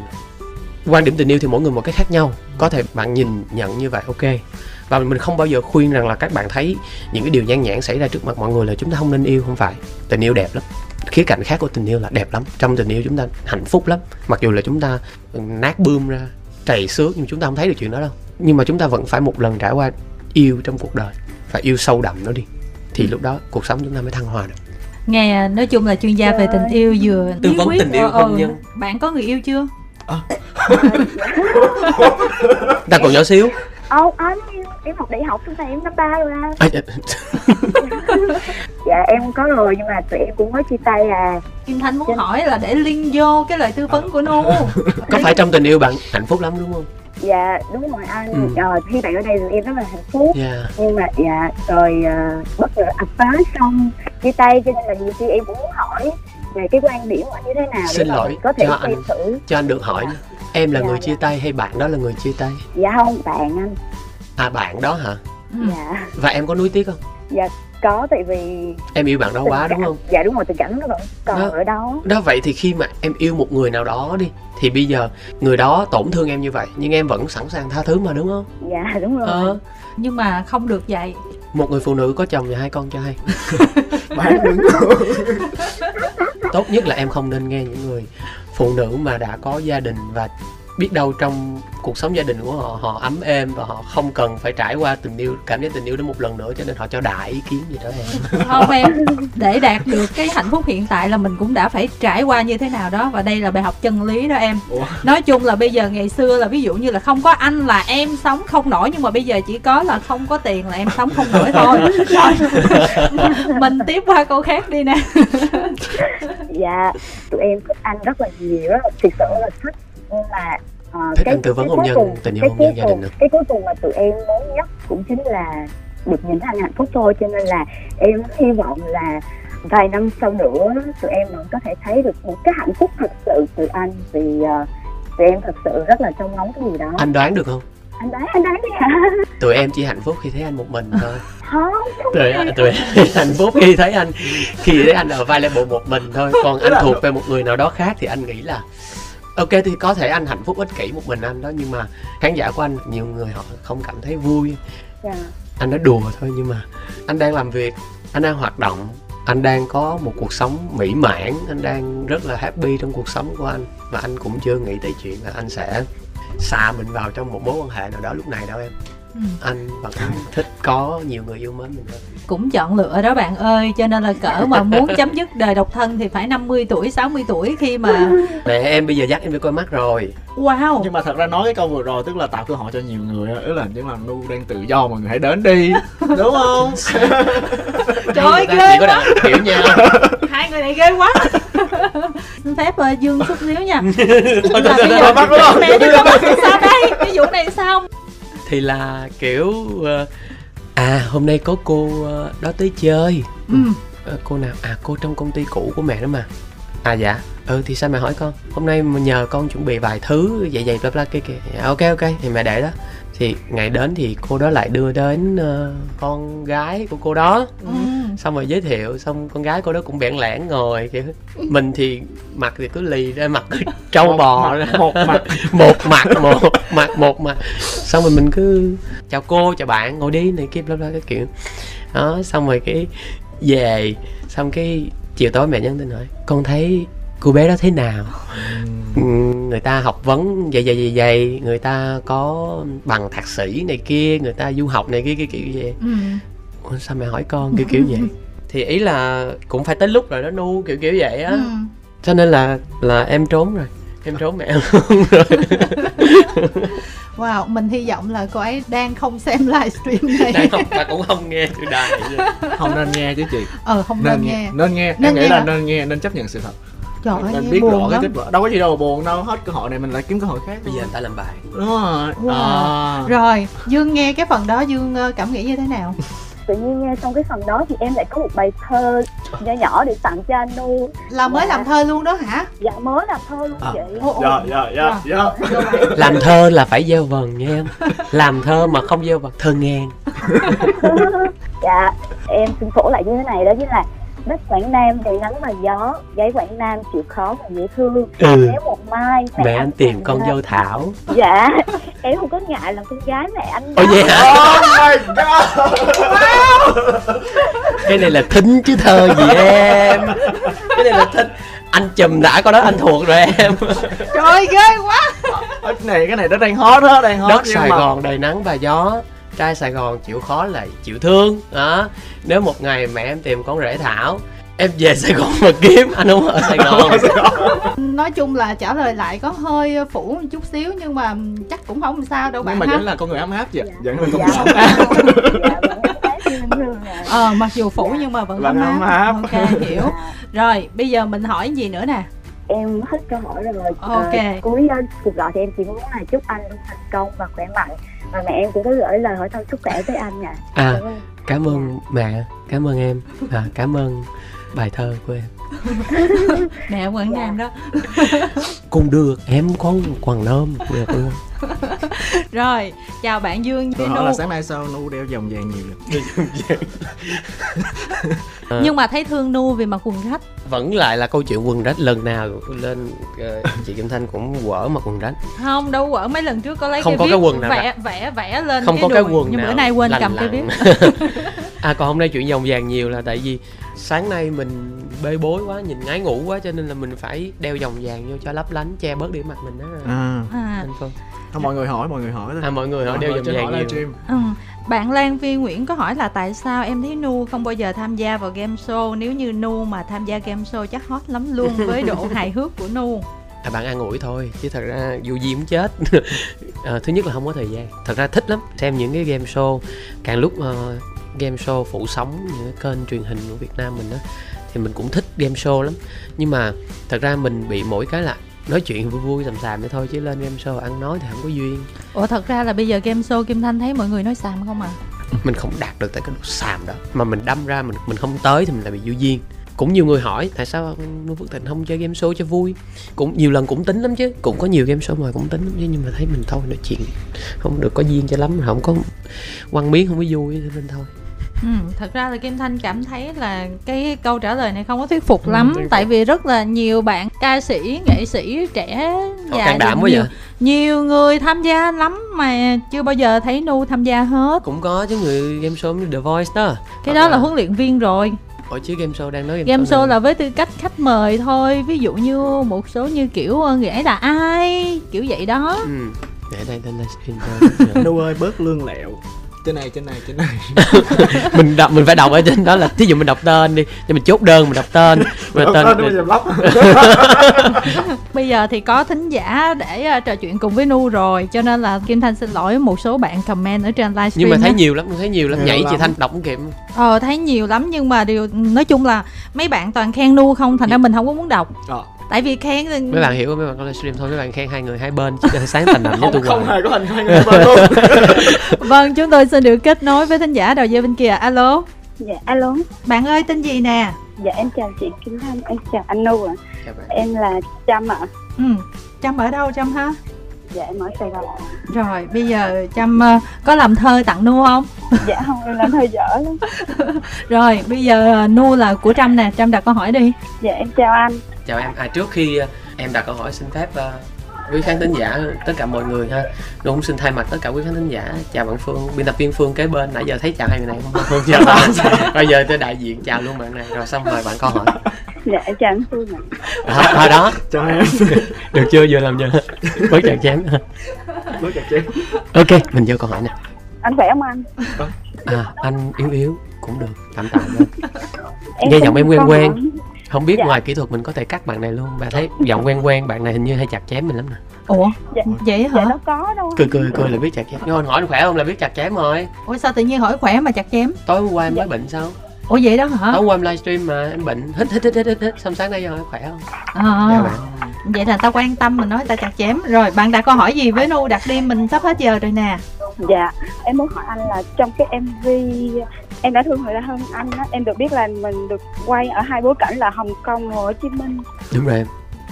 Quan điểm tình yêu thì mỗi người một cái khác nhau. Có thể bạn nhìn nhận như vậy ok. Và mình không bao giờ khuyên rằng là các bạn thấy những cái điều nhan nhản xảy ra trước mặt mọi người là chúng ta không nên yêu không phải. Tình yêu đẹp lắm khía cạnh khác của tình yêu là đẹp lắm. Trong tình yêu chúng ta hạnh phúc lắm. Mặc dù là chúng ta nát bươm ra trầy xước nhưng chúng ta không thấy được chuyện đó đâu. Nhưng mà chúng ta vẫn phải một lần trải qua yêu trong cuộc đời phải yêu sâu đậm nó đi. Thì lúc đó cuộc sống chúng ta mới thăng hoa được. Nghe nói chung là chuyên gia về tình yêu vừa Tư vấn tình yêu ờ, hôn ờ. nhân. bạn có người yêu chưa? <laughs> Ta còn nhỏ xíu Ồ, anh em, em học đại học xong rồi em năm ba rồi à. à, dạ. <laughs> Dạ em có rồi nhưng mà tụi em cũng mới chia tay à. Kim Thanh muốn hỏi là để liên vô cái lời tư vấn của Nu <laughs> có phải trong tình yêu bạn hạnh phúc lắm đúng không Dạ đúng rồi anh. Ừ. Ờ, khi bạn ở đây thì em rất là hạnh phúc. yeah Nhưng mà dạ rồi uh, bất ngờ ập tới xong chia tay cho nên là nhiều khi em cũng muốn hỏi về cái quan điểm của anh như thế nào Xin để lỗi có thể cho anh. thử. cho anh được hỏi em là Dạ, người dạ. chia tay hay bạn đó là người chia tay Dạ không bạn anh. à bạn đó hả Ừ. Dạ và em có nuối tiếc không có tại vì em yêu bạn đó quá tình đúng cảm- không Dạ đúng rồi tình cảm nó vẫn còn Đó. ở đó. đó vậy thì khi mà em yêu một người nào đó đi thì bây giờ người đó tổn thương em như vậy nhưng em vẫn sẵn sàng tha thứ mà đúng không Dạ đúng rồi. ờ Nhưng mà không được vậy một người phụ nữ có chồng và hai con cho hay <laughs> bạn đứng tốt nhất là em không nên nghe những người phụ nữ mà đã có gia đình và biết đâu trong cuộc sống gia đình của họ họ ấm êm và họ không cần phải trải qua tình yêu cảm giác tình yêu đó một lần nữa cho nên họ cho đại ý kiến gì đó em <laughs> Không em Để đạt được cái hạnh phúc hiện tại là mình cũng đã phải trải qua như thế nào đó Và đây là bài học chân lý đó em. Ủa? Nói chung là bây giờ ngày xưa là ví dụ như là không có anh là em sống không nổi Nhưng mà bây giờ chỉ có là không có tiền là em sống không nổi thôi. <laughs> Mình tiếp qua câu khác đi nè. Dạ tụi em thích anh rất là nhiều là thực sự là thích nhưng mà ờ, Thích anh tư vấn hôn nhân, cùng- tình yêu cái hôn nhân gia đình nữa. cái cuối cùng mà tụi em muốn nhất cũng chính là được nhìn thấy anh hạnh phúc thôi cho nên là em hy vọng là vài năm sau nữa tụi em vẫn có thể thấy được một cái hạnh phúc thật sự từ anh vì ờ, tụi em thật sự rất là trông ngóng cái gì đó. Anh đoán được không? Anh đoán anh đoán đi hả <laughs> tụi em chỉ hạnh phúc khi thấy anh một mình thôi. Không không tụi tụi em hạnh phúc khi thấy anh khi thấy anh ở vai level một mình thôi. Còn anh thuộc về một người nào đó khác thì anh nghĩ là ok thì có thể anh hạnh phúc ích kỷ một mình anh đó nhưng mà khán giả của anh nhiều người họ không cảm thấy vui. Dạ. Anh nói đùa thôi nhưng mà anh đang làm việc anh đang hoạt động anh đang có một cuộc sống mỹ mãn anh đang rất là happy trong cuộc sống của anh. Và anh cũng chưa nghĩ tới chuyện là anh sẽ xà mình vào trong một mối quan hệ nào đó lúc này đâu em Ừ. anh vẫn thích có nhiều người yêu mến mình hơn. Cũng chọn lựa đó bạn ơi cho nên là cỡ mà <laughs> muốn chấm dứt đời độc thân thì phải 50 tuổi 60 tuổi khi mà <laughs> mẹ em bây giờ dắt em đi coi mắt rồi. Wow. Nhưng mà thật ra nói cái câu vừa rồi tức là tạo cơ hội cho nhiều người á ý là nhưng mà nu đang tự do mọi người hãy đến đi. <laughs> Đúng không? Trời ơi ghê quá. hiểu nha. Hai người này ghê quá. Xin phép uh, dương chút xíu nha. Thôi, là thôi, bây thôi, giờ mẹ đi coi mắt thì sao đây? Cái vụ này sao thì là kiểu ờ, à hôm nay có cô ờ, đó tới chơi. Ừ. Ờ, cô nào? À cô trong công ty cũ của mẹ đó mà. À dạ. Ừ thì sao mẹ hỏi con? Hôm nay mà nhờ con chuẩn bị vài thứ vậy vậy bla bla kia kìa. Dạ, ok ok thì mẹ để đó. Thì ngày đến thì cô đó lại đưa đến ờ, con gái của cô đó. Ừ. xong rồi giới thiệu xong con gái cô đó cũng bẽn lẽn ngồi kiểu mình thì mặt thì cứ lì ra mặt cứ <laughs> trâu bò ra. một mặt <laughs> một mặt một mặt một mặt xong rồi mình cứ chào cô chào bạn ngồi đi này kia bla bla cái kiểu. Đó xong rồi cái về xong cái chiều tối mẹ nhắn tin hỏi con thấy cô bé đó thế nào? Ừ, người ta học vấn vậy vậy vậy vậy người ta có bằng thạc sĩ này kia người ta du học này kia kia kiểu vậy. Ừ. Ủa, sao mẹ hỏi con kiểu kiểu vậy <laughs> thì ý là cũng phải tới lúc rồi đó nu kiểu kiểu vậy á Ừ. cho nên là là em trốn rồi em trốn mẹ luôn <laughs> rồi Wow, mình hy vọng là cô ấy đang không xem livestream này. Đây không, ta cũng không nghe từ đài không nên nghe chứ chị Ờ không nên nên nghe. nghe nên nghe Nên em nghĩ nghe là hả? nên nghe nên chấp nhận sự thật Trời ơi, nên nghe biết rõ cái kết quả đâu có gì đâu mà buồn đâu hết cơ hội này mình lại kiếm cơ hội khác bây giờ người ta làm bài đúng rồi Wow. à. Rồi, Dương nghe cái phần đó Dương ờ, cảm nghĩ như thế nào? <laughs> tự nhiên nghe xong cái phần đó thì em lại có một bài thơ nhỏ nhỏ để tặng cho anh Nu là mới làm thơ luôn đó hả? Dạ mới làm thơ luôn À. vậy Ồ, ồ. dạ dạ. Dạ. Dạ. Làm thơ là phải gieo vần nha em. Làm thơ mà không gieo vần thơ ngang. <laughs> Dạ em xin phổ lại như thế này đó chính là đất Quảng Nam đầy nắng và gió gái Quảng Nam chịu khó và dễ thương. Ừ. nếu một mai mẹ anh tìm con dâu thảo. Dạ em không có ngại làm con gái mẹ anh đâu. vậy hả oh my god. Cái này là thính chứ thơ gì em. Cái này là thính. Anh chùm đã có đó anh thuộc rồi em. Trời ơi, ghê quá. Cái này cái này nó đang hot đó đang hot đất sài mà- gòn đầy nắng và gió. Trai sài gòn chịu khó là chịu thương. Đó nếu một ngày mẹ em tìm con rể thảo em về sài gòn mà kiếm anh không ở sài gòn. Nói chung là trả lời lại có hơi phủ một chút xíu nhưng mà chắc cũng không sao đâu bạn nhưng mà ha. vẫn là con người ấm áp vậy. Vẫn là con dạ. người ấm dạ áp. À. <laughs> ờ mặc dù phủ nhưng mà vẫn ấm áp. áp. ok hiểu. Rồi bây giờ mình hỏi gì nữa nè? Em hết câu hỏi rồi. Ok. Ờ, cuối uh, cuộc gọi thì em chỉ muốn là chúc anh thành công và khỏe mạnh. Và mẹ em cũng có gửi lời hỏi thăm sức khỏe tới anh nha. À. Cảm ơn. Cảm ơn mẹ cảm ơn em à, cảm ơn bài thơ của em. <laughs> Mẹ quảng nam đó. Cũng được em con quần nôm được luôn <laughs> rồi chào bạn dương Tôi hỏi Nu là sáng nay sao Nu đeo vòng vàng nhiều vậy? <laughs> nhưng mà thấy thương nu vì mặc quần rách. Vẫn lại là câu chuyện quần rách lần nào lên ờ, chị Kim Thanh cũng quở mặc quần rách. Không đâu quở. Mấy lần trước có lấy Không cái có viết cái quần nào vẽ vẽ vẽ lên không cái có cái đùi. quần nhưng nào bữa nay quên lành cầm cái lặn. viết. <laughs> À còn hôm nay chuyện vòng vàng nhiều là tại vì sáng nay mình bê bối quá nhìn ngái ngủ quá cho nên là mình phải đeo vòng vàng vô cho lấp lánh che bớt điểm mặt mình đó À, à, anh Phương. Không, mọi người hỏi mọi người hỏi thôi. À mọi người hỏi đeo vòng vàng nhiều. livestream ừ. bạn Lan Phi Nguyễn có hỏi là tại sao em thấy Nu không bao giờ tham gia vào game show? Nếu như Nu mà tham gia game show chắc hot lắm luôn với độ <laughs> hài hước của Nu. À bạn an ủi thôi chứ thật ra dù gì cũng chết. À, <laughs> thứ nhất là không có thời gian. Thật ra thích lắm xem những cái game show. Càng lúc ờ, game show phủ sóng những cái kênh truyền hình của Việt Nam mình đó thì mình cũng thích game show lắm. Nhưng mà thật ra mình bị mỗi cái là nói chuyện vui vui sàm sàm vậy thôi chứ lên game show ăn nói thì không có duyên. Ủa thật ra là bây giờ game show Kim Thanh thấy mọi người nói xàm không à? Mình không đạt được tới cái độ xàm đó. Mà mình đâm ra mình mình không tới thì mình lại bị vô duyên. Cũng nhiều người hỏi tại sao Nuôi Phước Thịnh không chơi game show cho vui? Cũng nhiều lần cũng tính lắm chứ. Cũng có nhiều game show mà cũng tính lắm chứ nhưng mà thấy mình thôi nói chuyện không được có duyên cho lắm không có quăng miếng không có vui nên thôi Ừ, thật ra là Kim Thanh cảm thấy là cái câu trả lời này không có thuyết phục lắm thuyết phục. tại vì rất là nhiều bạn ca sĩ, nghệ sĩ trẻ già đảm quá nhiều, vậy nhiều người tham gia lắm mà chưa bao giờ thấy Nu tham gia hết. cũng có chứ người game show như The Voice đó Cái Hoặc đó là huấn luyện viên rồi. Ủa chứ game show đang nói game, Game show này. là với tư cách khách mời thôi. Ví dụ như một số như kiểu ờ, người ấy là ai, kiểu vậy đó. ừ. để đây đây livestream <laughs> thôi Nu ơi bớt lương lẹo trên này trên này trên này. <laughs> Mình đọc mình phải đọc ở trên đó là thí dụ mình đọc tên đi cho mình chốt đơn mình đọc tên. Mình đọc tên bây giờ lóc. <laughs> Bây giờ thì có thính giả để ờ, trò chuyện cùng với Nu rồi, cho nên là Kim Thanh xin lỗi một số bạn comment ở trên livestream. nhưng mà thấy á. nhiều lắm thấy nhiều lắm. Nhiều nhảy chị thanh đọc kịp Ờ thấy nhiều lắm nhưng mà điều nói chung là mấy bạn toàn khen nu không thành ra mình không có muốn đọc. Ờ. tại vì khen thì mấy bạn hiểu mấy bạn có livestream thôi. Mấy bạn khen hai người hai bên chứ đừng sáng thành nằm với tôi không, hề có hình hai người bên luôn. <laughs> <laughs> Vâng chúng tôi xin được kết nối với thính giả đầu dây bên kia. Alo. Dạ alo. Bạn ơi tên gì nè? Dạ em chào chị Kim Thanh em chào anh Nu ạ. Chào bạn. em là Trâm ạ. Ừ trâm ở đâu trâm ha? Dạ em ở Sài Gòn rồi bây giờ trâm ờ, có làm thơ tặng nu không? <laughs> Dạ không em làm hơi dở lắm. Rồi bây giờ ờ, nu là của trâm nè. Trâm đặt câu hỏi đi. Dạ em chào anh chào em. À trước khi uh, em đặt câu hỏi xin phép uh, quý khán thính giả tất cả mọi người ha Tôi cũng xin thay mặt tất cả quý khán thính giả. Chào bạn Phương biên tập viên Phương kế bên. Nãy giờ thấy chào hai người này không Phương chào bạn. <laughs> Bây giờ tôi đại diện chào luôn bạn này. Rồi xong mời bạn câu hỏi. Dạ em chào anh Phương ạ. À, thôi đó. Chào em. <laughs> Được chưa? Vừa làm chưa bớt chặt chém. Bớt chặt chém. Ok mình vô câu hỏi nè. Anh khỏe không anh? À anh yếu yếu cũng được. Tạm tạm em Nghe giọng em quen quen. Không biết Dạ. ngoài kỹ thuật mình có thể cắt bạn này luôn. Bà thấy giọng quen quen bạn này hình như hay chặt chém mình lắm nè. Ủa? Dạ, vậy dạ hả? Nó có đâu. Cười cười cười là biết chặt chém. Nhưng anh hỏi anh khỏe không là biết chặt chém rồi. Ủa sao tự nhiên hỏi khỏe mà chặt chém? Tối hôm qua em mới bệnh sao? Ủa vậy đó hả? Tối hôm qua em livestream mà em bệnh. Hít hít hít hít hít, hít. xong sáng nay giờ khỏe không? À, dạ bạn. Vậy là tao quan tâm mình nói tao chặt chém. Rồi bạn đặt câu hỏi gì với nu? Đặt đi mình sắp hết giờ rồi nè dạ em muốn hỏi anh là trong cái MV em đã thương người ta hơn anh á em được biết là mình được quay ở hai bối cảnh là Hồng Kông và Hồ Chí Minh đúng rồi em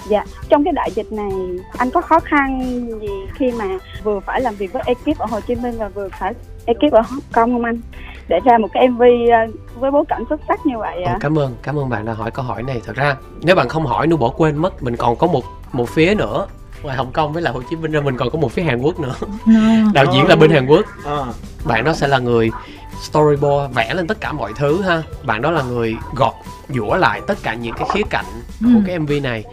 Dạ, trong cái đại dịch này anh có khó khăn gì khi mà vừa phải làm việc với ekip ở Hồ Chí Minh và vừa phải ekip ở Hong Kong không anh? Để ra một cái MV ờ, với bối cảnh xuất sắc như vậy ạ. cảm ơn cảm ơn bạn đã hỏi câu hỏi này thật ra nếu bạn không hỏi nu bỏ quên mất mình còn có một một phía nữa ngoài Hồng Kông với là Hồ Chí Minh ra mình còn có một phía Hàn Quốc nữa. Đạo diễn là bên Hàn Quốc. Ờ. bạn đó sẽ là người storyboard vẽ lên tất cả mọi thứ ha. Bạn đó là người gọt giũa lại tất cả những cái khía cạnh của Ừ. cái mv này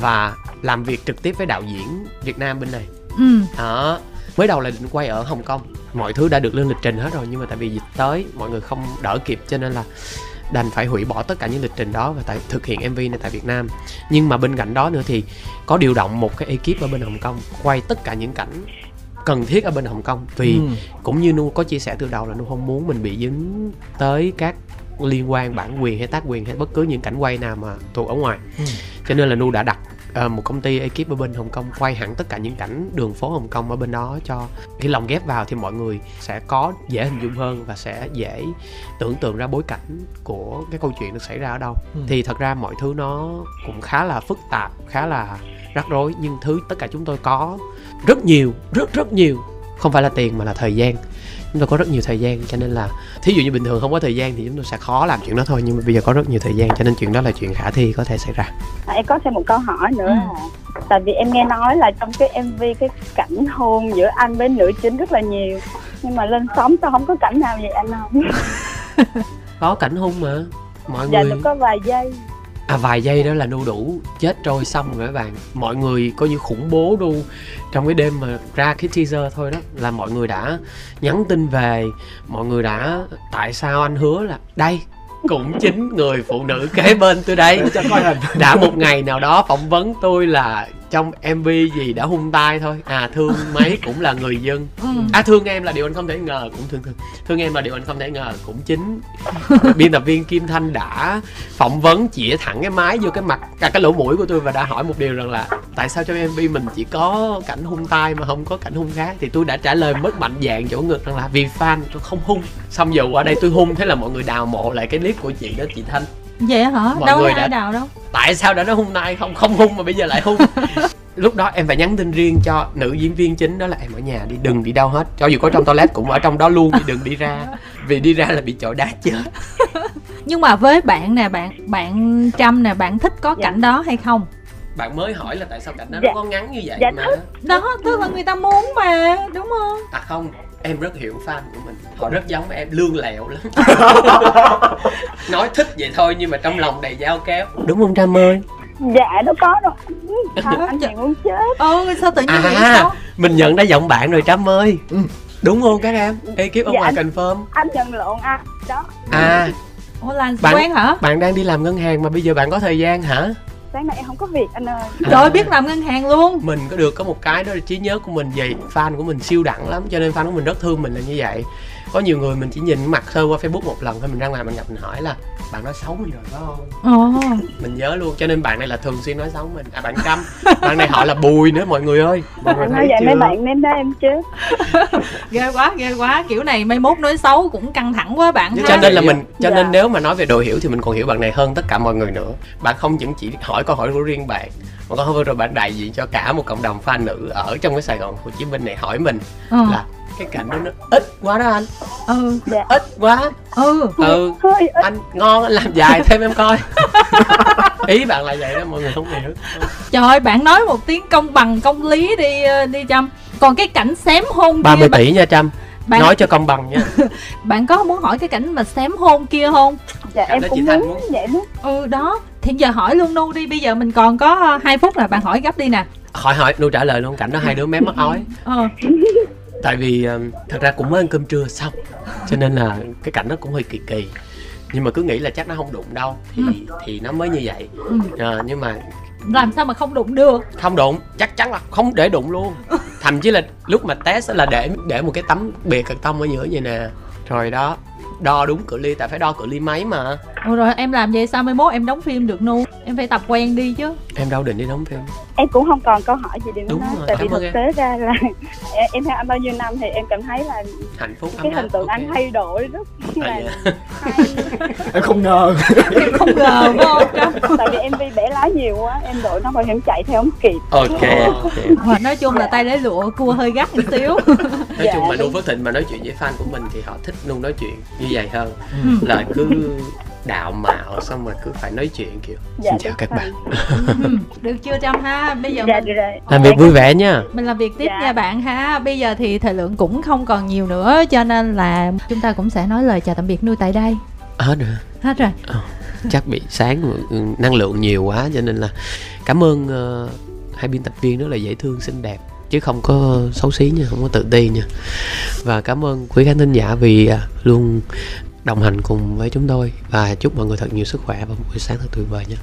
và làm việc trực tiếp với đạo diễn việt nam bên này. Ừ. Đó. Mới đầu là định quay ở hồng kông. Mọi thứ đã được lên lịch trình hết rồi nhưng mà tại vì dịch tới mọi người không đỡ kịp cho nên là đành phải hủy bỏ tất cả những lịch trình đó và tại thực hiện mv này tại việt nam nhưng mà bên cạnh đó nữa thì có điều động một cái ekip ở bên hồng kông quay tất cả những cảnh cần thiết ở bên hồng kông vì Ừ. cũng như nu có chia sẻ từ đầu là nu không muốn mình bị dính tới các liên quan bản quyền hay tác quyền hay bất cứ những cảnh quay nào mà thuộc ở ngoài Ừ. cho nên là nu đã đặt ờ, một công ty ekip ở bên hồng kông quay hẳn tất cả những cảnh đường phố hồng kông ở bên đó cho khi lồng ghép vào thì mọi người sẽ có dễ hình dung hơn và sẽ dễ tưởng tượng ra bối cảnh của cái câu chuyện được xảy ra ở đâu. Ừ. thì thật ra mọi thứ nó cũng khá là phức tạp khá là rắc rối nhưng thứ tất cả chúng tôi có rất nhiều rất rất nhiều. Không phải là tiền mà là thời gian chúng tôi có rất nhiều thời gian cho nên là thí dụ như bình thường không có thời gian thì chúng tôi sẽ khó làm chuyện đó thôi nhưng mà bây giờ có rất nhiều thời gian cho nên chuyện đó là chuyện khả thi có thể xảy ra À, em có thêm một câu hỏi nữa Ừ. là tại vì em nghe nói là trong cái MV cái cảnh hôn giữa anh với nữ chính rất là nhiều nhưng mà lên sóng sao không có cảnh nào vậy anh không? <laughs> có cảnh hung mà mọi Dạ người nó có vài giây. À vài giây đó là đu đủ chết trôi xong rồi các bạn. Mọi người coi như khủng bố đu. Trong cái đêm mà ra cái teaser thôi đó là mọi người đã nhắn tin về mọi người đã tại sao anh hứa là đây cũng chính người phụ nữ kế bên tôi đây. Đã một ngày nào đó phỏng vấn tôi là trong mv gì đã hung tay thôi. À thương mấy <laughs> cũng là người dân. Ừ. À thương em là điều anh không thể ngờ cũng thương thương thương em là điều anh không thể ngờ cũng chính <laughs> biên tập viên kim thanh đã phỏng vấn chĩa thẳng cái máy vô cái mặt cả cái lỗ mũi của tôi và đã hỏi một điều rằng là tại sao trong mv mình chỉ có cảnh hung tay mà không có cảnh hung khác? Thì tôi đã trả lời mất mạnh dạng chỗ ngực rằng là vì fan tôi không hung xong giờ qua đây tôi hung thế là mọi người đào mộ lại cái clip của chị đó chị thanh vậy hả? Mọi đâu người có ai đã- đào đâu. Tại sao đã nói hung tay không? Không hung mà bây giờ lại hung. <laughs> Lúc đó em phải nhắn tin riêng cho nữ diễn viên chính đó là em ở nhà đi đừng đi đâu hết. Cho dù có trong toilet cũng ở trong đó luôn thì đừng đi ra. Vì đi ra là bị chọi đá chết. <laughs> Nhưng mà với bạn nè bạn bạn trâm nè bạn thích có Dạ. cảnh đó hay không? Bạn mới hỏi là tại sao cảnh đó Dạ. nó có ngắn như vậy Dạ, mà. đó tức là người ta muốn mà đúng không? À không em rất hiểu fan của mình. Họ rất giống em lương lẹo lắm. <laughs> Nói thích vậy thôi nhưng mà trong lòng đầy dao kéo đúng không trâm ơi? Dạ đâu có đâu. <laughs> Anh này muốn chết. ừ sao tự nhiên vậy à sao? mình nhận ra giọng bạn rồi trâm ơi. Ừ. đúng không các em? Ekip ở Dạ, ngoài anh- confirm. Anh nhận lộn anh. Đó. à. Ủa là Bạn- quen hả? bạn đang đi làm ngân hàng mà bây giờ bạn có thời gian hả Sáng nay em không có việc anh ơi. <laughs> trời ơi, biết làm ngân hàng luôn. Mình có được có một cái đó là trí nhớ của mình vậy. Fan của mình siêu đẳng lắm cho nên fan của mình rất thương mình là như vậy có nhiều người mình chỉ nhìn mặt sơ qua facebook một lần thôi mình ra ngoài mình gặp mình hỏi là bạn nói xấu mình rồi phải không? Ồ mình nhớ luôn cho nên bạn này là thường xuyên nói xấu mình. À bạn trâm bạn này họ là bùi nữa mọi người ơi. Mọi người nói thấy vậy chưa? mấy bạn nên đó em chết. <laughs> ghê quá ghê quá. Kiểu này mai mốt nói xấu cũng căng thẳng quá bạn cho ha. nên là mình cho Dạ. nên nếu mà nói về độ hiểu thì mình còn hiểu bạn này hơn tất cả mọi người nữa. Bạn không những chỉ hỏi câu hỏi của riêng bạn mà còn vừa rồi bạn đại diện cho cả một cộng đồng fan nữ ở trong cái sài gòn hồ chí minh này hỏi mình ừ là cái cảnh đó nó ít quá đó anh. Ừ. Dạ. ít quá. Ừ. Ừ. Hơi ít. anh ngon anh làm dài thêm em coi. <laughs> Ý bạn là vậy đó mọi người không hiểu. Trời ơi bạn nói một tiếng công bằng công lý đi đi chăm còn cái cảnh xém hôn 30 kia bạn, tỷ nha Trâm. bạn, nói cho công bằng nha. <laughs> Bạn có muốn hỏi cái cảnh mà xém hôn kia không? Dạ Cảm em cũng chị Thanh muốn muốn- vậy đó. ừ đó. Thì giờ hỏi luôn nu đi bây giờ mình còn có ờ, 2 phút là bạn hỏi gấp đi nè. Hỏi hỏi nu trả lời luôn cảnh đó hai đứa mém mắt ói. Ờ <laughs> tại vì um, thật ra cũng mới ăn cơm trưa xong cho nên là cái cảnh đó cũng hơi kỳ kỳ. Nhưng mà cứ nghĩ là chắc nó không đụng đâu thì thì nó mới như vậy. Ừ. Ờ, nhưng mà làm sao mà không đụng được? Không đụng chắc chắn là không để đụng luôn. <laughs> Thậm chí là lúc mà test là để để một cái tấm bìa cạc tông ở giữa vậy nè. Rồi đó đo đúng cự ly tại phải đo cự ly mấy mà Ủa rồi em làm vậy sao mai mốt em đóng phim được nu em phải tập quen đi chứ em đâu định đi đóng phim em cũng không còn câu hỏi gì để Đúng nói rồi, tại vì thực em. tế ra là <laughs> em, em theo anh bao nhiêu năm thì em cảm thấy là hạnh phúc cái hình tượng ok. anh thay đổi rất À, là dạ. hay <laughs> em không ngờ em <laughs> không ngờ phải không tại vì mv bẻ lái nhiều quá em đội nó bảo hiểm chạy theo không kịp ok ok Mà nói chung là tay lấy lụa cua hơi gắt một xíu nói chung mà nu đúng. phước thịnh mà nói chuyện với fan của mình thì họ thích nu nói chuyện như vậy hơn Ừ. là cứ đạo mạo xong rồi cứ phải nói chuyện kiểu Dạ, xin chào các rồi. bạn <laughs> được chưa trâm ha? Bây giờ dạ mình rồi làm việc vui vẻ nha. Mình làm việc tiếp Dạ. nha bạn ha. Bây giờ thì thời lượng cũng không còn nhiều nữa cho nên là chúng ta cũng sẽ nói lời chào tạm biệt nuôi tại đây. Hết rồi hết rồi. Chắc bị sáng ừ, năng lượng nhiều quá cho nên là cảm ơn ờ, hai biên tập viên rất là dễ thương xinh đẹp chứ không có xấu xí nha không có tự ti nha. Và cảm ơn quý khán thính giả vì à, luôn đồng hành cùng với chúng tôi và chúc mọi người thật nhiều sức khỏe và một buổi sáng thật tuyệt vời nhé.